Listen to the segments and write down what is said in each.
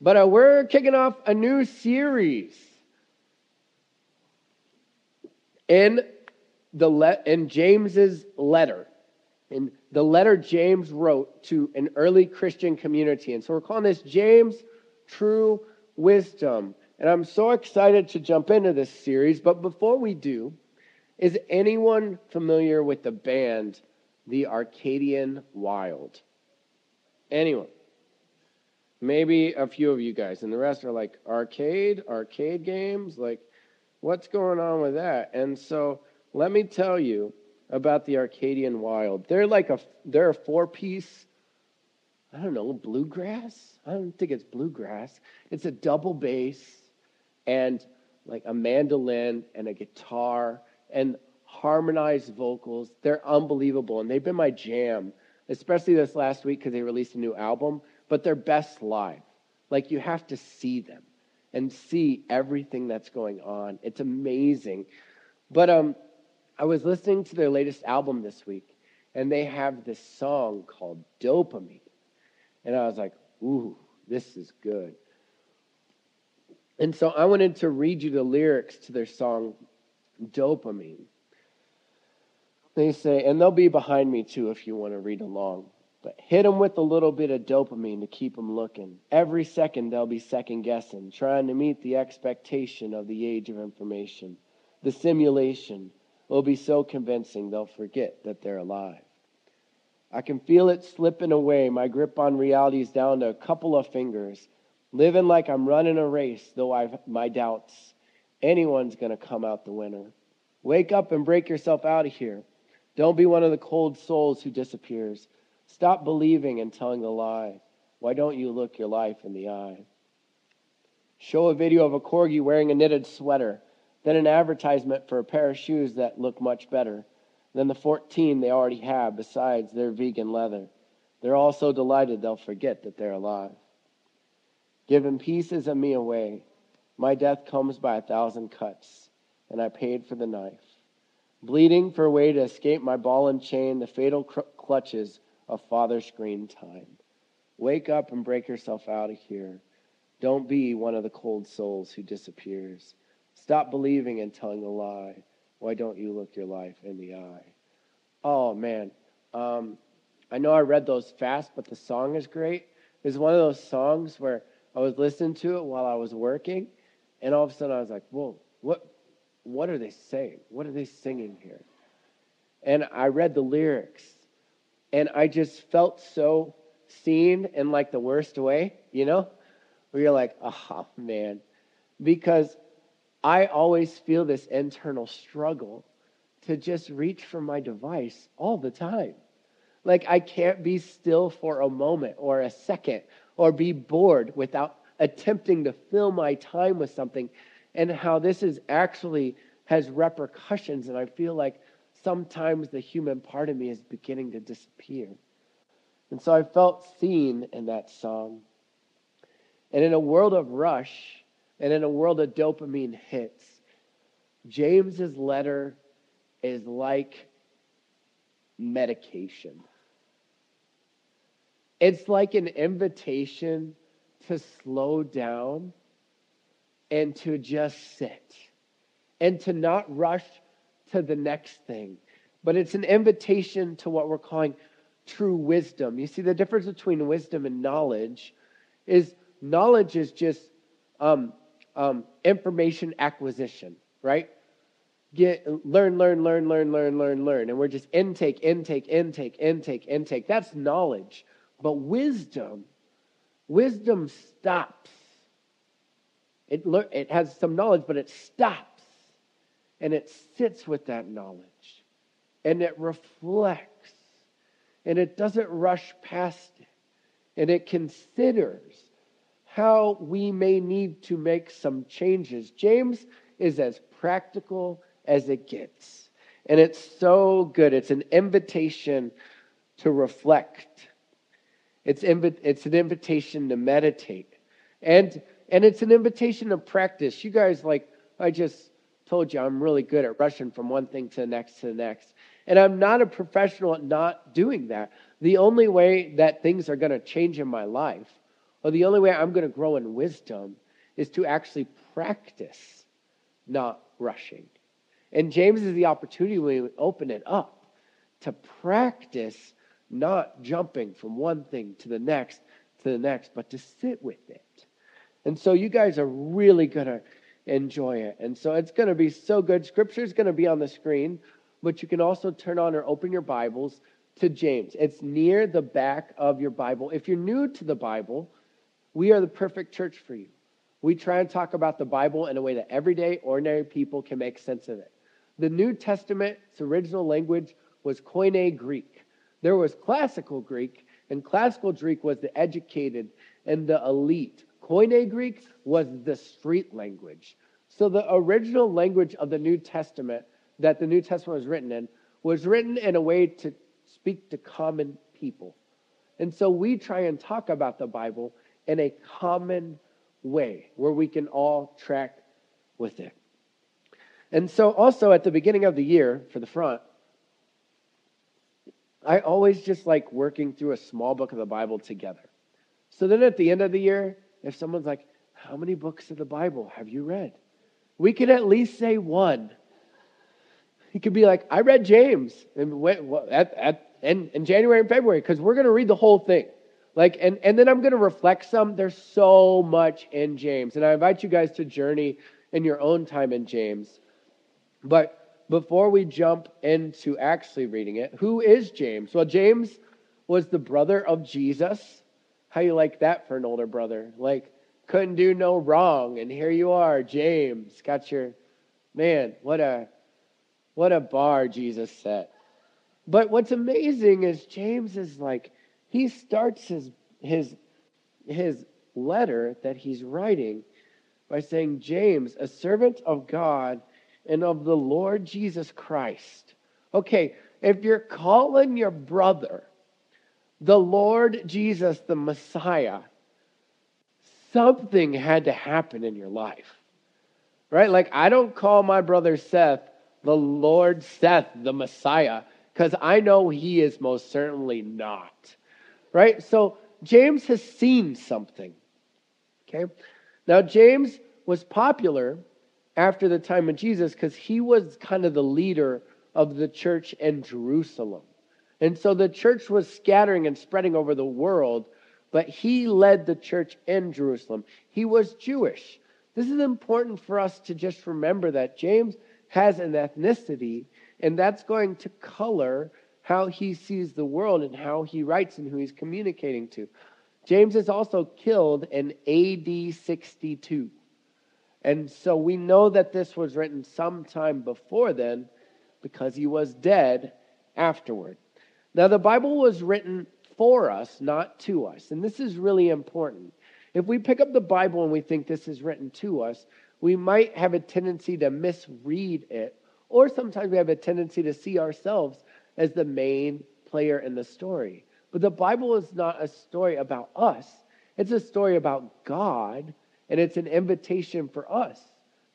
But uh, we're kicking off a new series in the le- in James's letter, in the letter James wrote to an early Christian community, and so we're calling this James True Wisdom. And I'm so excited to jump into this series. But before we do, is anyone familiar with the band The Arcadian Wild? Anyone? Maybe a few of you guys, and the rest are like arcade, arcade games. Like, what's going on with that? And so, let me tell you about the Arcadian Wild. They're like a they're a four piece. I don't know bluegrass. I don't think it's bluegrass. It's a double bass and like a mandolin and a guitar and harmonized vocals. They're unbelievable, and they've been my jam, especially this last week because they released a new album but they're best live. Like you have to see them and see everything that's going on. It's amazing. But um, I was listening to their latest album this week, and they have this song called Dopamine. And I was like, ooh, this is good. And so I wanted to read you the lyrics to their song Dopamine. They say, and they'll be behind me too if you want to read along. But hit them with a little bit of dopamine to keep them looking. Every second they'll be second guessing, trying to meet the expectation of the age of information. The simulation will be so convincing they'll forget that they're alive. I can feel it slipping away. My grip on reality is down to a couple of fingers. Living like I'm running a race, though I've my doubts. Anyone's going to come out the winner. Wake up and break yourself out of here. Don't be one of the cold souls who disappears. Stop believing and telling the lie. Why don't you look your life in the eye? Show a video of a corgi wearing a knitted sweater, then an advertisement for a pair of shoes that look much better than the 14 they already have besides their vegan leather. They're all so delighted they'll forget that they're alive. Giving pieces of me away, my death comes by a thousand cuts, and I paid for the knife. Bleeding for a way to escape my ball and chain, the fatal cr- clutches of father screen time. Wake up and break yourself out of here. Don't be one of the cold souls who disappears. Stop believing and telling a lie. Why don't you look your life in the eye? Oh, man. Um, I know I read those fast, but the song is great. It's one of those songs where I was listening to it while I was working, and all of a sudden I was like, whoa, what, what are they saying? What are they singing here? And I read the lyrics, and I just felt so seen in like the worst way, you know? Where you're like, oh man. Because I always feel this internal struggle to just reach for my device all the time. Like I can't be still for a moment or a second or be bored without attempting to fill my time with something and how this is actually has repercussions and I feel like sometimes the human part of me is beginning to disappear. And so I felt seen in that song. And in a world of rush and in a world of dopamine hits, James's letter is like medication. It's like an invitation to slow down and to just sit and to not rush to the next thing. But it's an invitation to what we're calling true wisdom. You see, the difference between wisdom and knowledge is knowledge is just um, um, information acquisition, right? Get learn, learn, learn, learn, learn, learn, learn, and we're just intake, intake, intake, intake, intake. That's knowledge. But wisdom, wisdom stops. It, it has some knowledge, but it stops and it sits with that knowledge and it reflects and it doesn't rush past it and it considers how we may need to make some changes. James is as practical as it gets. And it's so good. It's an invitation to reflect. It's, invi- it's an invitation to meditate. And, and it's an invitation to practice. You guys, like, I just told you I'm really good at rushing from one thing to the next to the next. And I'm not a professional at not doing that. The only way that things are going to change in my life or the only way I'm going to grow in wisdom is to actually practice not rushing. And James is the opportunity when we open it up to practice not jumping from one thing to the next to the next, but to sit with it. And so you guys are really going to enjoy it. And so it's going to be so good. Scripture is going to be on the screen, but you can also turn on or open your Bibles to James. It's near the back of your Bible. If you're new to the Bible, we are the perfect church for you. We try and talk about the Bible in a way that everyday, ordinary people can make sense of it. The New Testament's original language was Koine Greek. There was classical Greek, and classical Greek was the educated and the elite. Koine Greek was the street language. So the original language of the New Testament that the New Testament was written in was written in a way to speak to common people. And so we try and talk about the Bible in a common way where we can all track with it. And so, also at the beginning of the year for the front, I always just like working through a small book of the Bible together. So then at the end of the year, if someone's like, How many books of the Bible have you read? We can at least say one. He could be like, I read James and went, at, at, in January and February because we're going to read the whole thing. Like, and, and then I'm going to reflect some. There's so much in James. And I invite you guys to journey in your own time in James. But before we jump into actually reading it, who is James? Well, James was the brother of Jesus. How you like that for an older brother? Like, couldn't do no wrong. And here you are, James. Got your man, what a what a bar Jesus set. But what's amazing is James is like he starts his, his, his letter that he's writing by saying, James, a servant of God and of the Lord Jesus Christ. Okay, if you're calling your brother the Lord Jesus, the Messiah, something had to happen in your life. Right? Like, I don't call my brother Seth the Lord Seth, the Messiah, because I know he is most certainly not right? So James has seen something. Okay? Now, James was popular after the time of Jesus because he was kind of the leader of the church in Jerusalem. And so the church was scattering and spreading over the world, but he led the church in Jerusalem. He was Jewish. This is important for us to just remember that James has an ethnicity, and that's going to color how he sees the world and how he writes and who he's communicating to. James is also killed in AD 62. And so we know that this was written sometime before then because he was dead afterward. Now, the Bible was written for us, not to us. And this is really important. If we pick up the Bible and we think this is written to us, we might have a tendency to misread it, or sometimes we have a tendency to see ourselves as the main player in the story. But the Bible is not a story about us, it's a story about God, and it's an invitation for us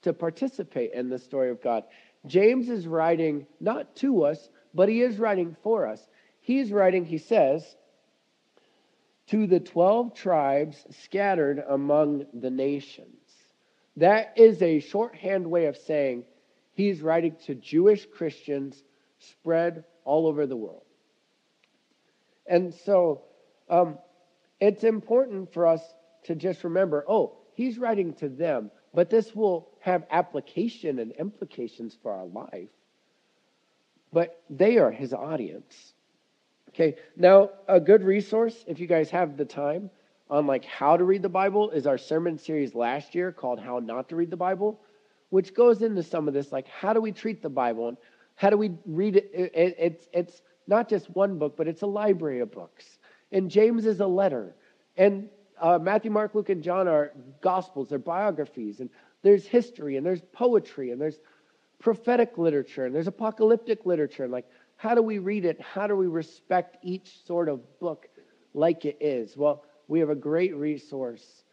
to participate in the story of God. James is writing not to us, but he is writing for us. He's writing, he says, to the 12 tribes scattered among the nations. That is a shorthand way of saying he's writing to Jewish Christians spread all over the world. And so um, it's important for us to just remember oh, he's writing to them, but this will have application and implications for our life. But they are his audience. Okay, now a good resource, if you guys have the time, on like how to read the Bible is our sermon series last year called How Not to Read the Bible, which goes into some of this, like how do we treat the Bible and how do we read it? It's, it's not just one book, but it's a library of books. And James is a letter. And uh, Matthew, Mark, Luke, and John are gospels, they're biographies. And there's history, and there's poetry, and there's prophetic literature, and there's apocalyptic literature. And like, how do we read it? How do we respect each sort of book like it is? Well, we have a great resource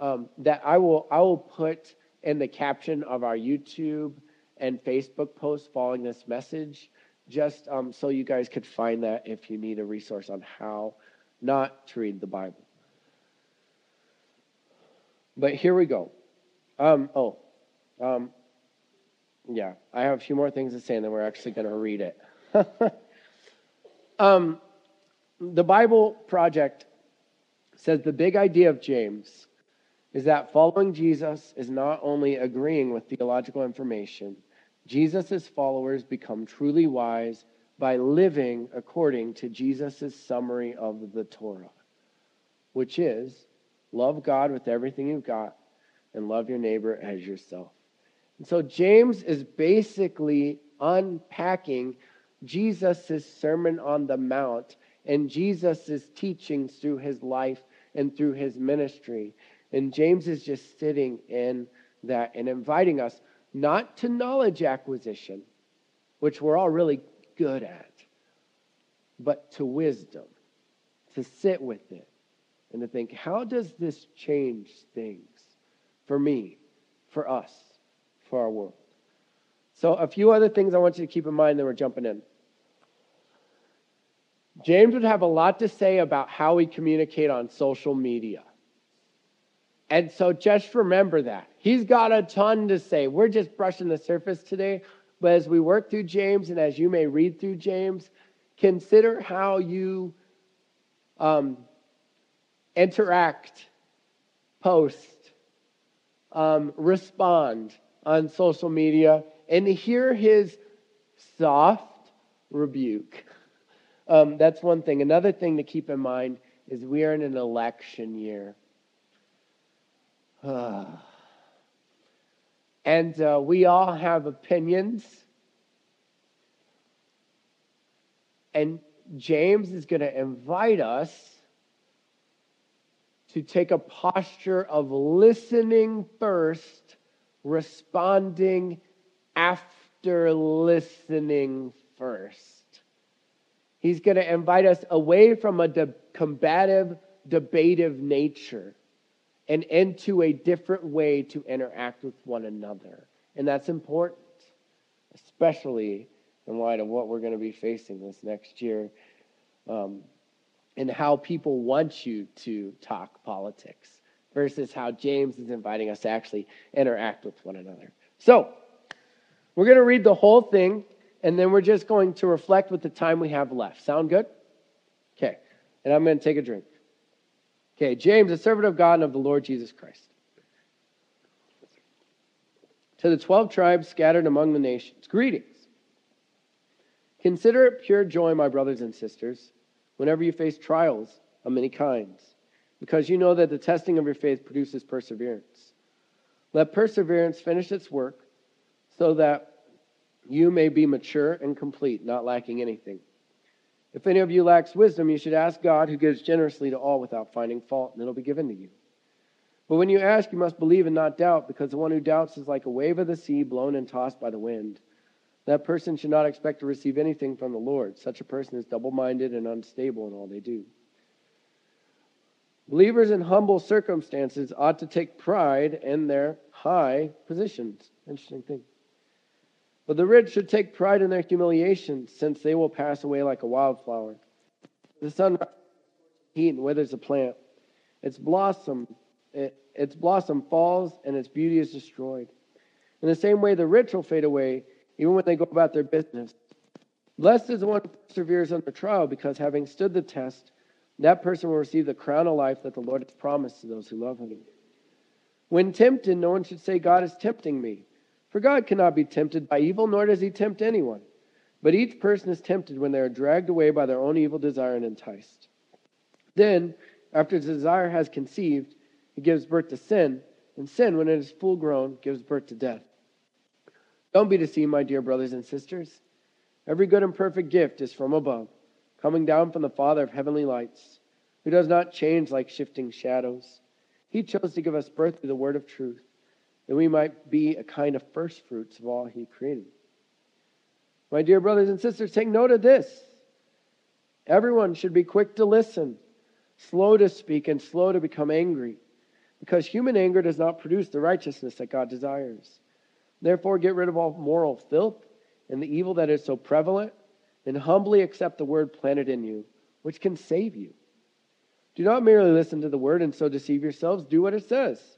um, that I will, I will put in the caption of our YouTube and Facebook post following this message, just um, so you guys could find that if you need a resource on how not to read the Bible. But here we go. Um, oh, um, yeah, I have a few more things to say, and then we're actually going to read it. um, the Bible Project says the big idea of James is that following Jesus is not only agreeing with theological information, Jesus' followers become truly wise by living according to Jesus' summary of the Torah, which is love God with everything you've got and love your neighbor as yourself. And so James is basically unpacking Jesus' Sermon on the Mount and Jesus' teachings through his life and through his ministry. And James is just sitting in that and inviting us not to knowledge acquisition, which we're all really good at, but to wisdom, to sit with it and to think, how does this change things for me, for us, for our world? So, a few other things I want you to keep in mind, then we're jumping in. James would have a lot to say about how we communicate on social media. And so just remember that. He's got a ton to say. We're just brushing the surface today. But as we work through James and as you may read through James, consider how you um, interact, post, um, respond on social media, and hear his soft rebuke. Um, that's one thing. Another thing to keep in mind is we are in an election year. and uh, we all have opinions. And James is going to invite us to take a posture of listening first, responding after listening first. He's going to invite us away from a de- combative, debative nature and into a different way to interact with one another. And that's important, especially in light of what we're going to be facing this next year um, and how people want you to talk politics versus how James is inviting us to actually interact with one another. So, we're going to read the whole thing and then we're just going to reflect with the time we have left. Sound good? Okay. And I'm going to take a drink. Okay, James, a servant of God and of the Lord Jesus Christ. To the 12 tribes scattered among the nations, greetings. Consider it pure joy, my brothers and sisters, whenever you face trials of many kinds, because you know that the testing of your faith produces perseverance. Let perseverance finish its work, so that you may be mature and complete, not lacking anything. If any of you lacks wisdom, you should ask God, who gives generously to all without finding fault, and it'll be given to you. But when you ask, you must believe and not doubt, because the one who doubts is like a wave of the sea blown and tossed by the wind. That person should not expect to receive anything from the Lord. Such a person is double minded and unstable in all they do. Believers in humble circumstances ought to take pride in their high positions. Interesting thing. But the rich should take pride in their humiliation, since they will pass away like a wildflower. The sun heat and withers a plant. Its blossom, it, its blossom falls, and its beauty is destroyed. In the same way, the rich will fade away, even when they go about their business. Blessed is the one who perseveres under trial, because having stood the test, that person will receive the crown of life that the Lord has promised to those who love him. When tempted, no one should say, God is tempting me. For God cannot be tempted by evil, nor does he tempt anyone. But each person is tempted when they are dragged away by their own evil desire and enticed. Then, after the desire has conceived, it gives birth to sin, and sin, when it is full grown, gives birth to death. Don't be deceived, my dear brothers and sisters. Every good and perfect gift is from above, coming down from the Father of heavenly lights, who does not change like shifting shadows. He chose to give us birth through the word of truth that we might be a kind of first fruits of all he created. My dear brothers and sisters, take note of this. Everyone should be quick to listen, slow to speak, and slow to become angry, because human anger does not produce the righteousness that God desires. Therefore, get rid of all moral filth and the evil that is so prevalent, and humbly accept the word planted in you, which can save you. Do not merely listen to the word and so deceive yourselves. Do what it says.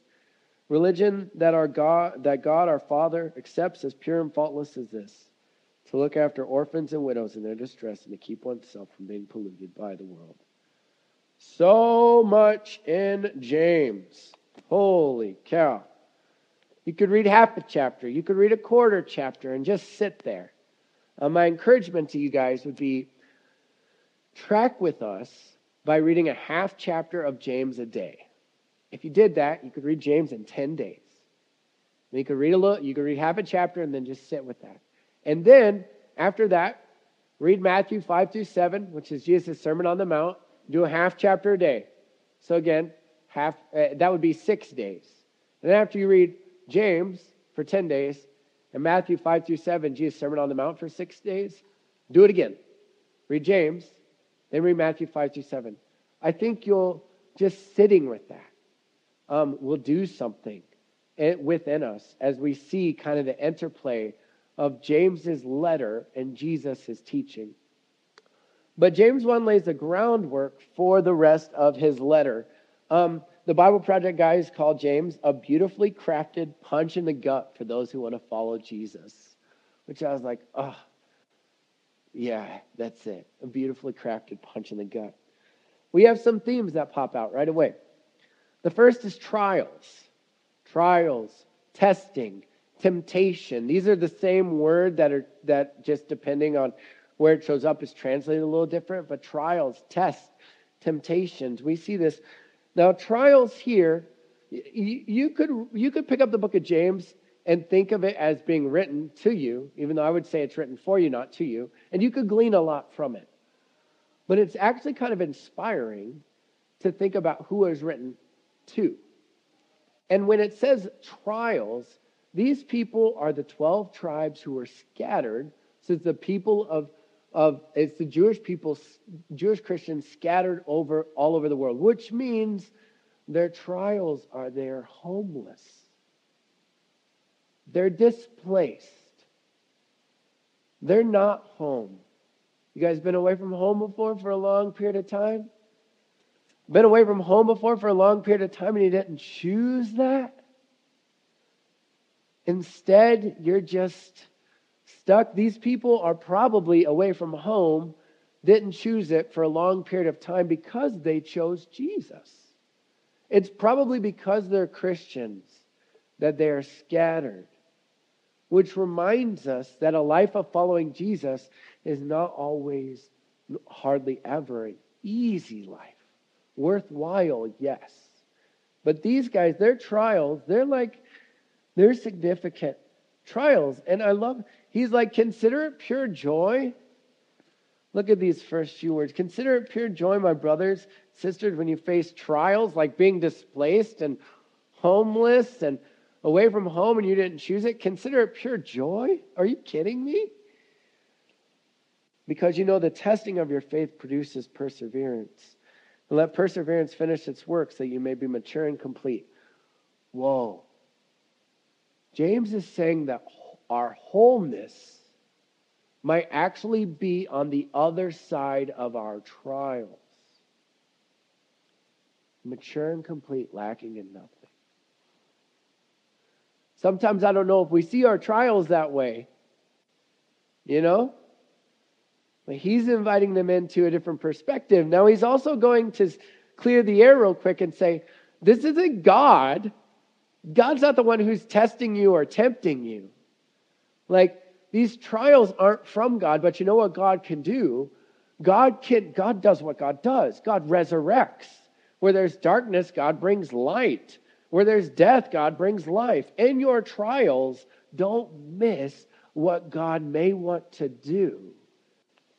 Religion that our God that God our Father accepts as pure and faultless as this to look after orphans and widows in their distress and to keep oneself from being polluted by the world. So much in James. Holy cow. You could read half a chapter, you could read a quarter chapter, and just sit there. Uh, my encouragement to you guys would be track with us by reading a half chapter of James a day. If you did that, you could read James in 10 days. you could read a little, you could read half a chapter and then just sit with that. And then after that, read Matthew 5 through 7, which is Jesus' Sermon on the Mount. Do a half chapter a day. So again, half uh, that would be six days. And then after you read James for 10 days and Matthew 5 through 7, Jesus' Sermon on the Mount for six days, do it again. Read James, then read Matthew 5 through 7. I think you'll just sitting with that um, will do something within us as we see kind of the interplay of James's letter and Jesus' teaching. But James 1 lays the groundwork for the rest of his letter. Um, the Bible Project guys call James a beautifully crafted punch in the gut for those who want to follow Jesus, which I was like, oh, yeah, that's it. A beautifully crafted punch in the gut. We have some themes that pop out right away. The first is trials, trials, testing, temptation. These are the same word that are that just depending on where it shows up is translated a little different, but trials, tests, temptations. We see this. Now, trials here, you, could you could pick up the book of James and think of it as being written to you, even though I would say it's written for you, not to you, and you could glean a lot from it. But it's actually kind of inspiring to think about who is written to. And when it says trials, these people are the 12 tribes who were scattered. It's the people of, of it's the Jewish people, Jewish Christians scattered over all over the world, which means their trials are they're homeless. They're displaced. They're not home. You guys been away from home before for a long period of time? Been away from home before for a long period of time and you didn't choose that? Instead, you're just stuck. These people are probably away from home, didn't choose it for a long period of time because they chose Jesus. It's probably because they're Christians that they are scattered, which reminds us that a life of following Jesus is not always, hardly ever, an easy life. Worthwhile, yes. But these guys, their trials, they're like, they're significant trials. And I love, he's like, consider it pure joy. Look at these first few words. Consider it pure joy, my brothers, sisters, when you face trials like being displaced and homeless and away from home and you didn't choose it. Consider it pure joy. Are you kidding me? Because you know the testing of your faith produces perseverance. And let perseverance finish its work so you may be mature and complete. Whoa. James is saying that our wholeness might actually be on the other side of our trials. Mature and complete, lacking in nothing. Sometimes I don't know if we see our trials that way. You know? But he's inviting them into a different perspective. Now he's also going to clear the air real quick and say, This isn't God God's not the one who's testing you or tempting you. Like these trials aren't from God, but you know what God can do? God can God does what God does. God resurrects. Where there's darkness, God brings light. Where there's death, God brings life. In your trials, don't miss what God may want to do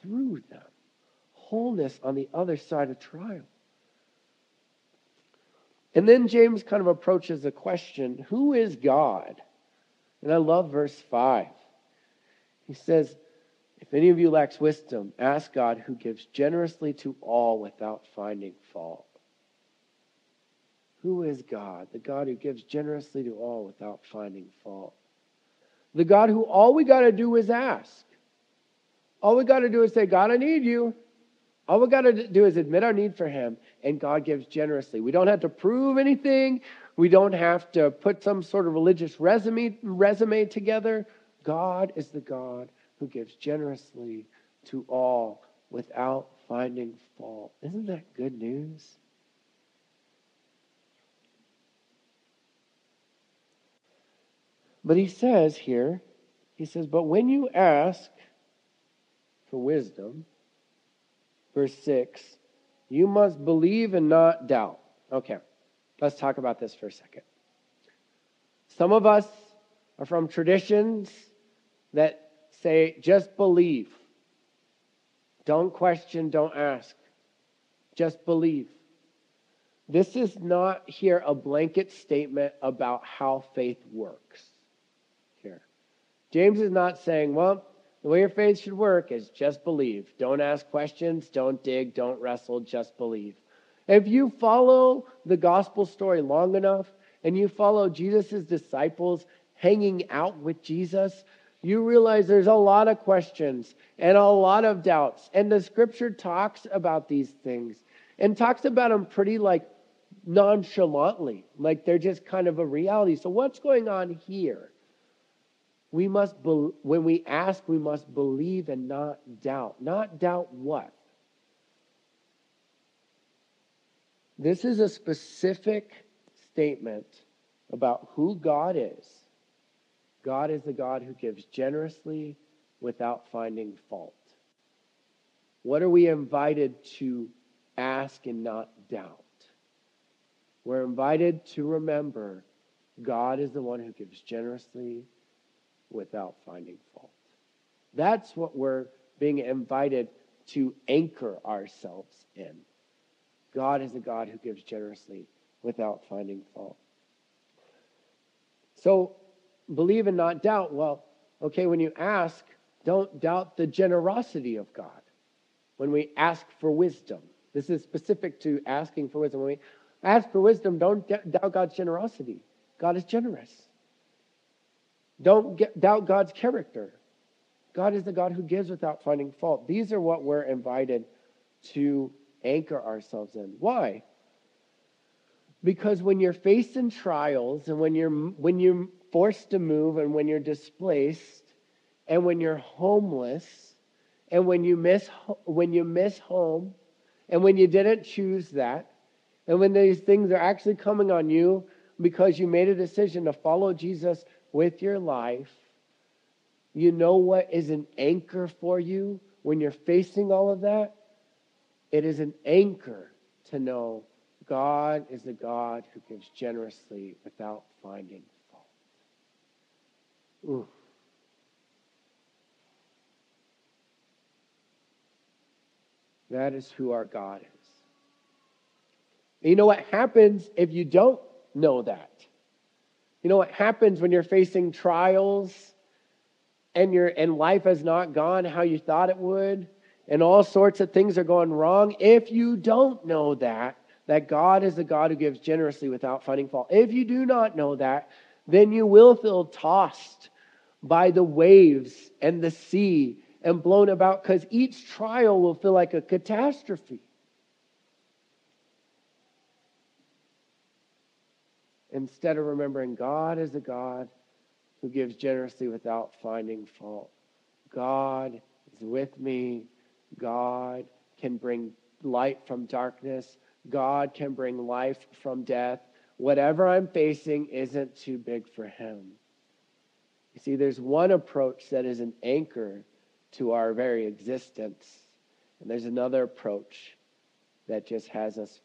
through them. Wholeness on the other side of trial. And then James kind of approaches the question who is God? And I love verse 5. He says, If any of you lacks wisdom, ask God who gives generously to all without finding fault. Who is God? The God who gives generously to all without finding fault. The God who all we got to do is ask. All we got to do is say, God, I need you. All we got to do is admit our need for Him, and God gives generously. We don't have to prove anything. We don't have to put some sort of religious resume, resume together. God is the God who gives generously to all without finding fault. Isn't that good news? But he says here, he says, But when you ask for wisdom, verse 6, you must believe and not doubt. Okay, let's talk about this for a second. Some of us are from traditions that say, just believe. Don't question, don't ask. Just believe. This is not here a blanket statement about how faith works. Here. James is not saying, well, the way your faith should work is just believe. Don't ask questions, don't dig, don't wrestle, just believe. If you follow the gospel story long enough and you follow Jesus' disciples hanging out with Jesus, you realize there's a lot of questions and a lot of doubts. And the scripture talks about these things and talks about them pretty like nonchalantly, like they're just kind of a reality. So, what's going on here? We must, be, when we ask, we must believe and not doubt. Not doubt what? This is a specific statement about who God is. God is the God who gives generously without finding fault. What are we invited to ask and not doubt? We're invited to remember God is the one who gives generously without finding fault. That's what we're being invited to anchor ourselves in. God is a God who gives generously without finding fault. So believe and not doubt. Well, okay, when you ask, don't doubt the generosity of God. When we ask for wisdom, this is specific to asking for wisdom. When we ask for wisdom, don't doubt God's generosity. God is generous. Don't get, doubt God's character. God is the God who gives without finding fault. These are what we're invited to anchor ourselves in. Why? Because when you're facing trials and when you're when you're forced to move and when you're displaced and when you're homeless and when you miss when you miss home and when you didn't choose that and when these things are actually coming on you because you made a decision to follow Jesus with your life, you know what is an anchor for you when you're facing all of that? It is an anchor to know God is a God who gives generously without finding fault. Ooh. That is who our God is. You know what happens if you don't know that? You know what happens when you're facing trials and your and life has not gone how you thought it would and all sorts of things are going wrong if you don't know that that God is the God who gives generously without finding fault. If you do not know that, then you will feel tossed by the waves and the sea and blown about because each trial will feel like a catastrophe. Instead of remembering God is a God who gives generously without finding fault. God is with me. God can bring light from darkness. God can bring life from death. Whatever I'm facing isn't too big for him. You see, there's one approach that is an anchor to our very existence, and there's another approach that just has us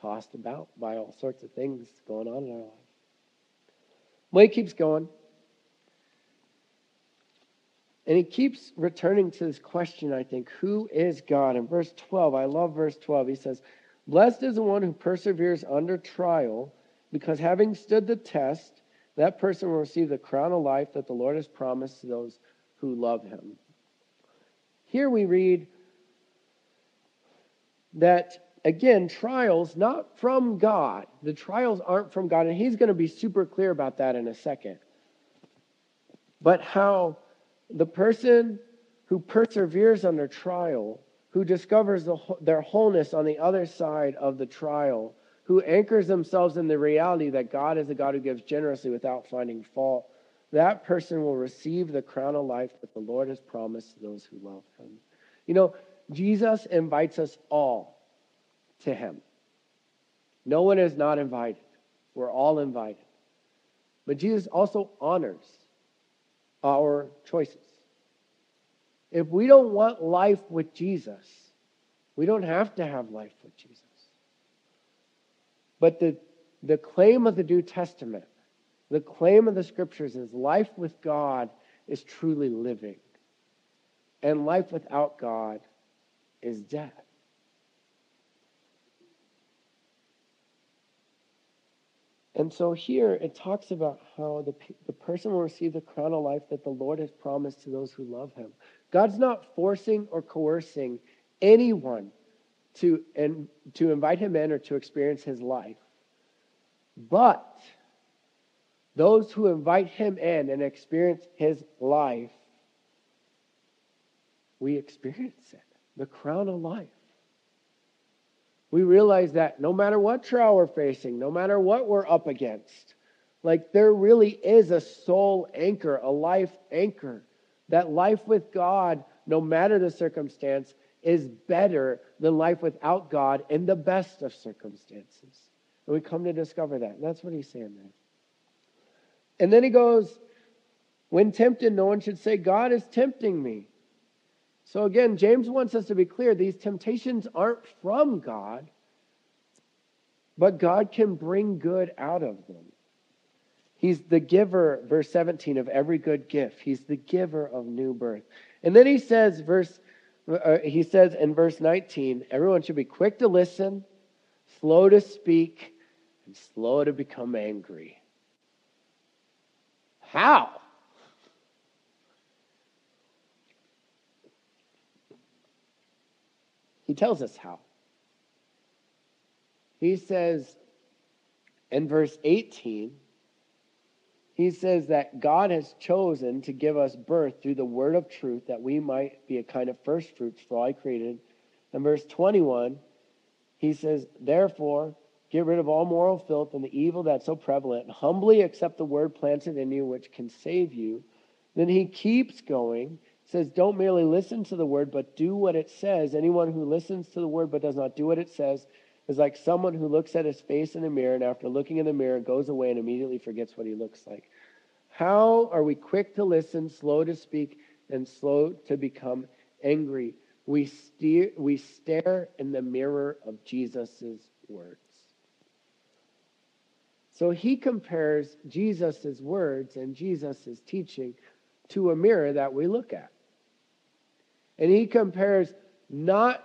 tossed about by all sorts of things going on in our life. Well, he keeps going. And he keeps returning to this question, I think who is God? In verse 12, I love verse 12. He says, Blessed is the one who perseveres under trial, because having stood the test, that person will receive the crown of life that the Lord has promised to those who love him. Here we read that, again, trials not from God. The trials aren't from God, and he's going to be super clear about that in a second. But how the person who perseveres under trial, who discovers the, their wholeness on the other side of the trial, who anchors themselves in the reality that God is a God who gives generously without finding fault, that person will receive the crown of life that the Lord has promised to those who love him. You know, Jesus invites us all to him. No one is not invited. We're all invited. But Jesus also honors our choices. If we don't want life with Jesus, we don't have to have life with Jesus. But the, the claim of the New Testament the claim of the scriptures is life with God is truly living, and life without God is death. And so here it talks about how the, the person will receive the crown of life that the Lord has promised to those who love him. God's not forcing or coercing anyone to, and, to invite him in or to experience his life. But those who invite him in and experience his life, we experience it the crown of life. We realize that no matter what trial we're facing, no matter what we're up against, like there really is a soul anchor, a life anchor. That life with God, no matter the circumstance, is better than life without God in the best of circumstances. And we come to discover that. And that's what he's saying there. And then he goes, When tempted, no one should say, God is tempting me. So again, James wants us to be clear these temptations aren't from God, but God can bring good out of them. He's the giver, verse 17, of every good gift. He's the giver of new birth. And then he says, verse, uh, he says in verse 19, everyone should be quick to listen, slow to speak, and slow to become angry. How? He tells us how. He says in verse 18, he says that God has chosen to give us birth through the word of truth that we might be a kind of first fruits for all he created. In verse 21, he says, Therefore, Get rid of all moral filth and the evil that's so prevalent. Humbly accept the word planted in you, which can save you. Then he keeps going, says, Don't merely listen to the word, but do what it says. Anyone who listens to the word but does not do what it says is like someone who looks at his face in a mirror and after looking in the mirror goes away and immediately forgets what he looks like. How are we quick to listen, slow to speak, and slow to become angry? We, steer, we stare in the mirror of Jesus' words. So he compares Jesus' words and Jesus' teaching to a mirror that we look at. And he compares not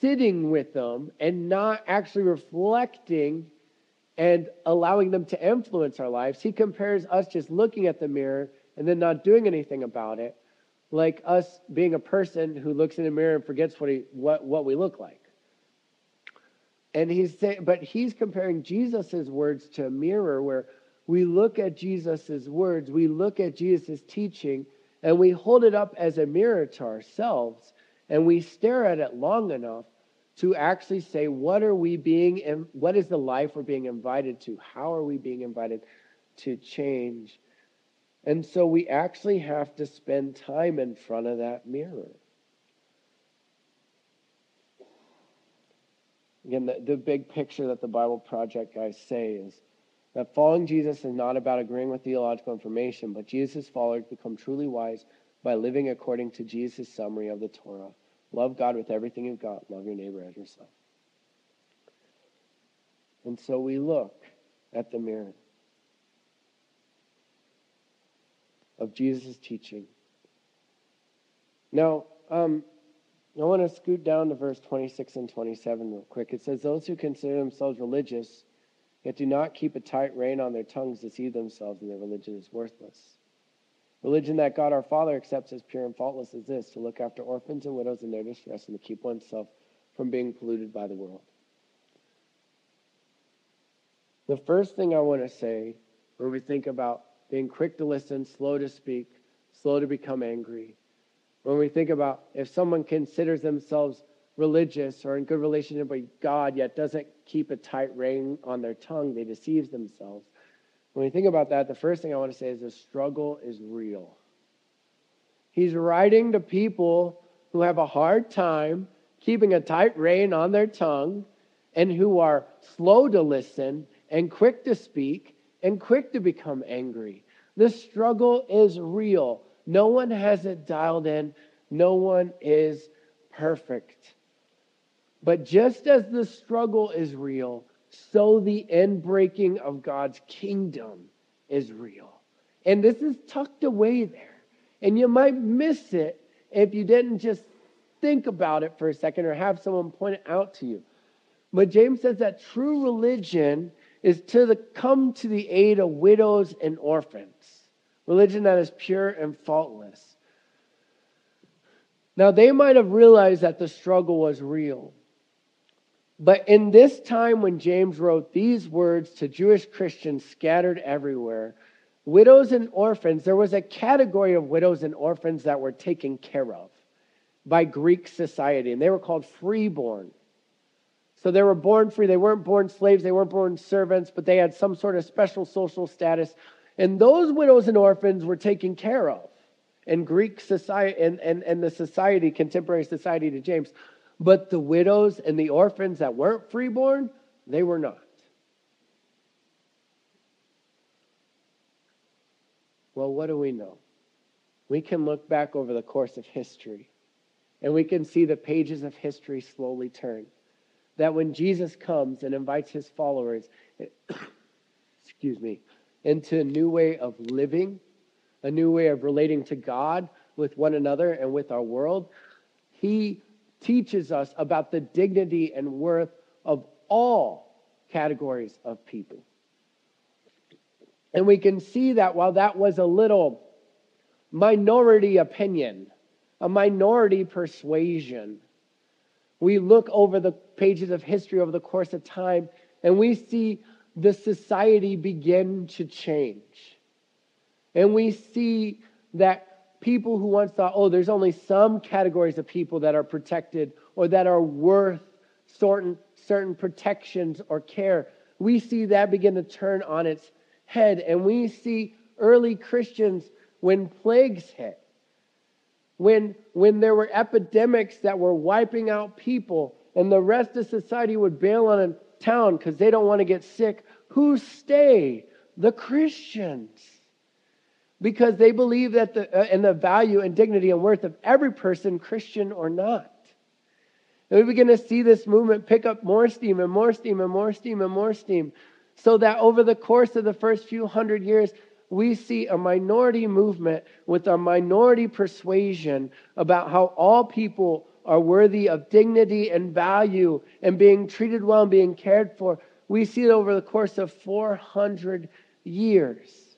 sitting with them and not actually reflecting and allowing them to influence our lives. He compares us just looking at the mirror and then not doing anything about it, like us being a person who looks in the mirror and forgets what, he, what, what we look like. And he's saying, but he's comparing Jesus' words to a mirror where we look at Jesus' words, we look at Jesus' teaching, and we hold it up as a mirror to ourselves, and we stare at it long enough to actually say, what are we being, what is the life we're being invited to? How are we being invited to change? And so we actually have to spend time in front of that mirror. Again, the, the big picture that the Bible Project guys say is that following Jesus is not about agreeing with theological information, but Jesus' followers become truly wise by living according to Jesus' summary of the Torah. Love God with everything you've got, love your neighbor as yourself. And so we look at the mirror of Jesus' teaching. Now, um, I want to scoot down to verse 26 and 27 real quick. It says, Those who consider themselves religious, yet do not keep a tight rein on their tongues, deceive themselves, and their religion is worthless. Religion that God our Father accepts as pure and faultless is this to look after orphans and widows in their distress and to keep oneself from being polluted by the world. The first thing I want to say when we think about being quick to listen, slow to speak, slow to become angry, when we think about if someone considers themselves religious or in good relationship with God, yet doesn't keep a tight rein on their tongue, they deceive themselves. When we think about that, the first thing I want to say is the struggle is real. He's writing to people who have a hard time keeping a tight rein on their tongue and who are slow to listen and quick to speak and quick to become angry. The struggle is real. No one has it dialed in. No one is perfect. But just as the struggle is real, so the inbreaking of God's kingdom is real. And this is tucked away there. And you might miss it if you didn't just think about it for a second or have someone point it out to you. But James says that true religion is to the, come to the aid of widows and orphans, religion that is pure and faultless. Now, they might have realized that the struggle was real. But in this time when James wrote these words to Jewish Christians scattered everywhere, widows and orphans, there was a category of widows and orphans that were taken care of by Greek society, and they were called freeborn. So they were born free. They weren't born slaves, they weren't born servants, but they had some sort of special social status. And those widows and orphans were taken care of in Greek society and, and, and the society, contemporary society to James. But the widows and the orphans that weren't freeborn, they were not. Well, what do we know? We can look back over the course of history and we can see the pages of history slowly turn. That when Jesus comes and invites his followers, excuse me, into a new way of living, a new way of relating to God with one another and with our world, he teaches us about the dignity and worth of all categories of people. And we can see that while that was a little minority opinion, a minority persuasion, we look over the pages of history over the course of time and we see the society begin to change. And we see that people who once thought, oh, there's only some categories of people that are protected or that are worth certain, certain protections or care, we see that begin to turn on its head. And we see early Christians when plagues hit, when, when there were epidemics that were wiping out people, and the rest of society would bail on a town because they don't want to get sick, who stay? The Christians because they believe that the, uh, in the value and dignity and worth of every person, Christian or not. And we begin to see this movement pick up more steam and more steam and more steam and more steam, so that over the course of the first few hundred years, we see a minority movement with a minority persuasion about how all people are worthy of dignity and value and being treated well and being cared for. We see it over the course of 400 years.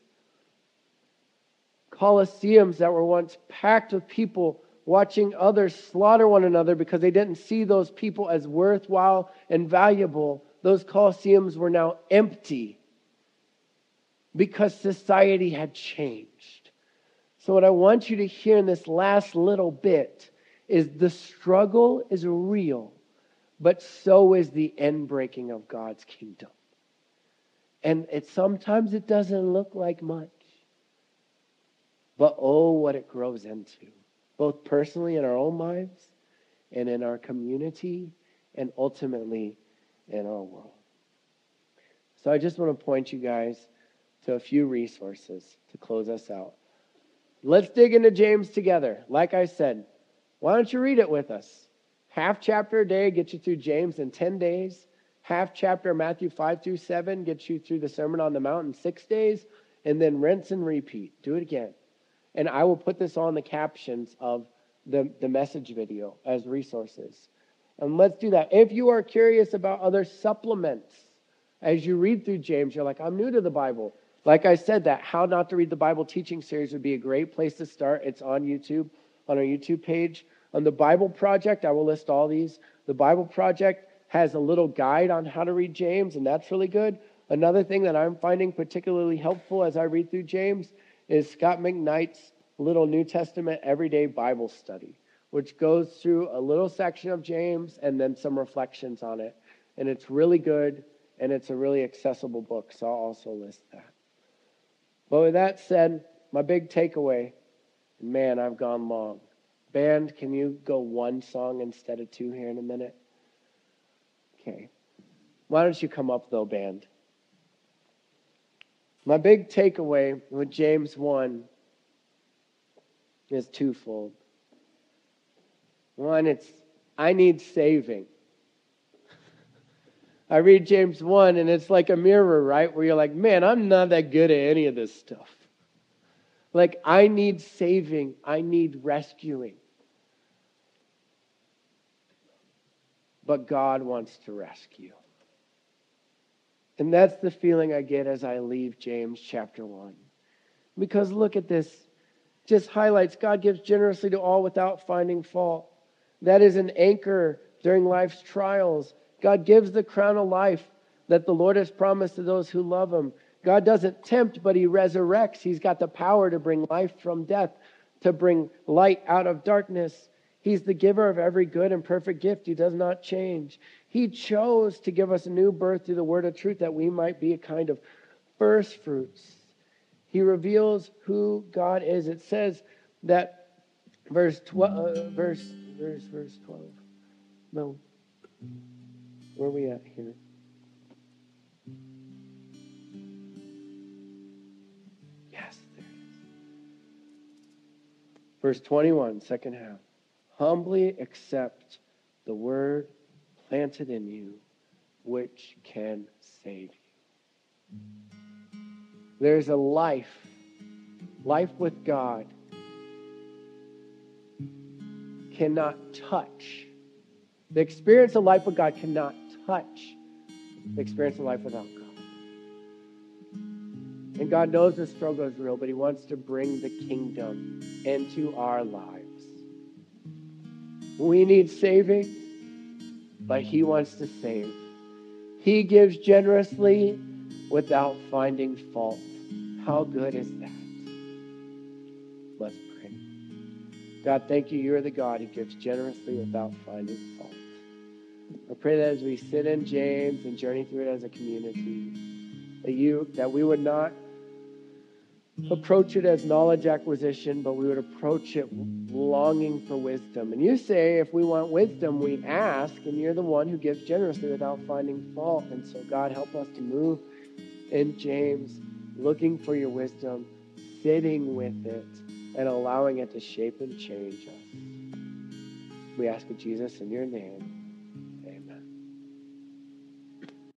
Colosseums that were once packed with people watching others slaughter one another because they didn't see those people as worthwhile and valuable, those Colosseums were now empty because society had changed. So, what I want you to hear in this last little bit is the struggle is real, but so is the inbreaking of God's kingdom. And it sometimes it doesn't look like much. But oh, what it grows into, both personally in our own lives and in our community and ultimately in our world. So I just want to point you guys to a few resources to close us out. Let's dig into James together. Like I said, why don't you read it with us? Half chapter a day gets you through James in 10 days. Half chapter Matthew 5 through 7 gets you through the Sermon on the Mount in six days. And then rinse and repeat. Do it again. And I will put this on the captions of the, the message video as resources. And let's do that. If you are curious about other supplements as you read through James, you're like, I'm new to the Bible. Like I said, that How Not to Read the Bible teaching series would be a great place to start. It's on YouTube, on our YouTube page. On the Bible Project, I will list all these. The Bible Project has a little guide on how to read James, and that's really good. Another thing that I'm finding particularly helpful as I read through James is Scot McKnight's little New Testament everyday Bible study, which goes through a little section of James and then some reflections on it. And it's really good, and it's a really accessible book, so I'll also list that. But with that said, my big takeaway, man, I've gone long. Band, can you go one song instead of two here in a minute? Okay. Why don't you come up, though, band? My big takeaway with James 1 is twofold. One, it's I need saving. I read James 1 and it's like a mirror, right? Where you're like, man, I'm not that good at any of this stuff. Like, I need saving, I need rescuing. But God wants to rescue. And that's the feeling I get as I leave James chapter 1. Because look at this. Just highlights God gives generously to all without finding fault. That is an anchor during life's trials. God gives the crown of life that the Lord has promised to those who love him. God doesn't tempt, but he resurrects. He's got the power to bring life from death, to bring light out of darkness. He's the giver of every good and perfect gift. He does not change. He chose to give us a new birth through the word of truth that we might be a kind of first fruits. He reveals who God is. It says that verse 12 uh, verse verse verse 12. No. Where are we at here? Yes, there it is. Verse 21, second half humbly accept the word planted in you, which can save you. There's a life, life with God, cannot touch. The experience of life with God cannot touch the experience of life without God. And God knows the struggle is real, but He wants to bring the kingdom into our lives. We need saving, but He wants to save. He gives generously without finding fault. How good is that? Let's pray. God, thank you. You're the God who gives generously without finding fault. I pray that as we sit in James and journey through it as a community, that you that we would not approach it as knowledge acquisition, but we would approach it longing for wisdom. And you say, if we want wisdom, we ask, and you're the one who gives generously without finding fault. And so, God, help us to move in James, looking for your wisdom, sitting with it, and allowing it to shape and change us. We ask of Jesus in your name.